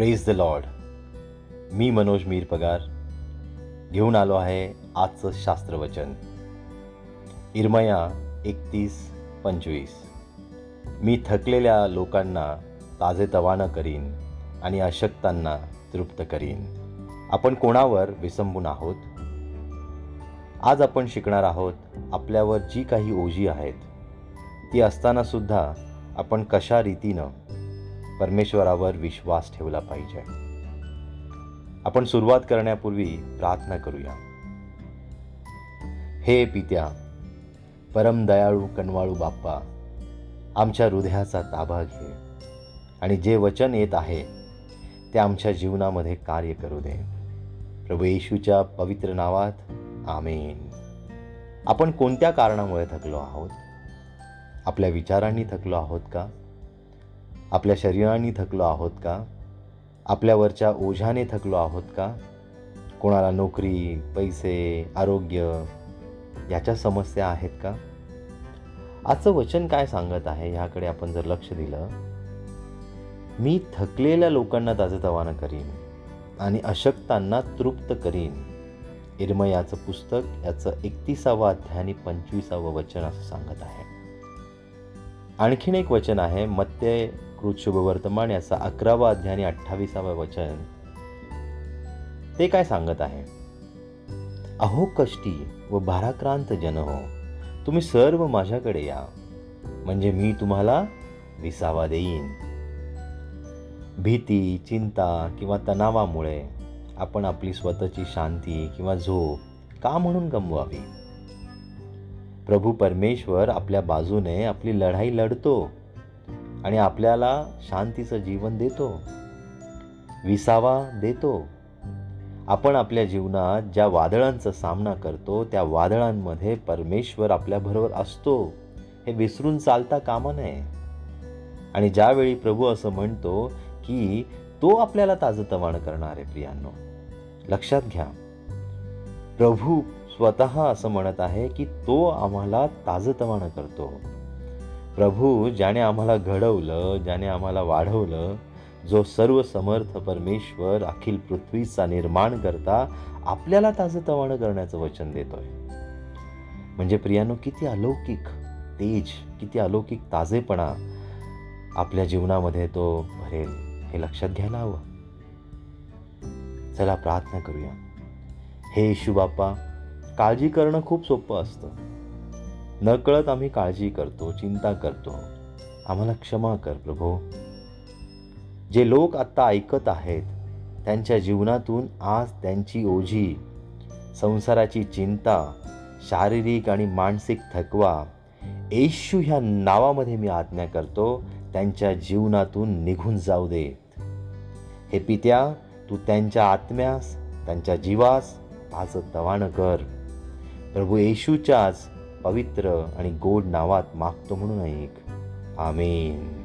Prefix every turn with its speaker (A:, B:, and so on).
A: Praise the Lord मी मनोज मीर पगार. घेऊन आलो आहे आजचं शास्त्रवचन. इरमया एकतीस पंचवीस. मी थकलेल्या लोकांना ताजेतवानं करीन आणि अशक्तांना तृप्त करीन. आपण कोणावर विसंबून आहोत? आज आपण शिकणार आहोत आपल्यावर जी काही ओझी आहेत ती असतानासुद्धा आपण कशा रीतीनं परमेश्वरावर विश्वास ठेवला पाहिजे. आपण सुरुवात करण्यापूर्वी प्रार्थना करूया. हे पित्या परम दयाळू कणवाळू बाप्पा आमच्या हृदयाचा ताबा घे आणि जे वचन येत आहे ते आमच्या जीवनामध्ये कार्य करू दे. प्रभू येशूच्या पवित्र नावात आमेन. आपण कोणत्या कारणामुळे थकलो आहोत? आपल्या विचारांनी थकलो आहोत का? आपल्या शरीराने थकलो आहोत का? आपल्यावरच्या ओझ्याने थकलो आहोत का? कोणाला नोकरी पैसे आरोग्य याच्या समस्या आहेत का? आजचं वचन काय सांगत आहे ह्याकडे आपण जर लक्ष दिलं मी थकलेल्या लोकांना ताजतवानं करीन आणि अशक्तांना तृप्त करीन. इरमयाचं पुस्तक याचं एकतीसावं अध्याय आणि पंचवीसावं वचन असं सांगत आहे. आणखीन एक वचन आहे मत्य कृत शुभवर्तमान याचा अकरावा अध्याय आणि अठ्ठावीसावं वचन. ते काय सांगत आहे? अहो कष्टी व भाराक्रांत जन हो तुम्ही सर्व माझ्याकडे या म्हणजे मी तुम्हाला विसावा देईन. भीती चिंता किंवा तणावामुळे आपण आपली स्वतःची शांती किंवा झोप का म्हणून गमवावी? प्रभू परमेश्वर आपल्या बाजूने आपली लढाई लढतो आणि आपल्याला शांतीचं जीवन देतो विसावा देतो. आपण आपल्या जीवनात ज्या वादळांचा सामना करतो त्या वादळांमध्ये परमेश्वर आपल्याबरोबर असतो. हे विसरून चालता कामा नये. आणि ज्यावेळी प्रभू असं म्हणतो की तो आपल्याला ताजतवाण करणार आहे प्रियांनो लक्षात घ्या. प्रभू स्वतः असं म्हणत आहे की तो आम्हाला ताजतवानं करतो. प्रभू ज्याने आम्हाला घडवलं ज्याने आम्हाला वाढवलं जो सर्व समर्थ परमेश्वर अखिल पृथ्वीचा निर्माण करता आपल्याला ताजतवानं करण्याचं वचन देतोय. म्हणजे प्रियानो किती अलौकिक तेज किती अलौकिक ताजेपणा आपल्या जीवनामध्ये तो भरेल. हे लक्षात घ्यायला हवं चला प्रार्थना करूया. हे येशू बाप्पा काळजी करणं खूप सोपं असतं. नकळत आम्ही काळजी करतो चिंता करतो. आम्हाला क्षमा कर प्रभू. जे लोक आत्ता ऐकत आहेत त्यांच्या जीवनातून आज त्यांची ओझी संसाराची चिंता शारीरिक आणि मानसिक थकवा येशू ह्या नावामध्ये मी आज्ञा करतो त्यांच्या जीवनातून निघून जाऊ देत. हे पित्या तू त्यांच्या आत्म्यास त्यांच्या जीवास माझं तवाणं कर. प्रभू येशूच्याच पवित्र आणि गोड नावात मागतो म्हणून ऐक आमेन.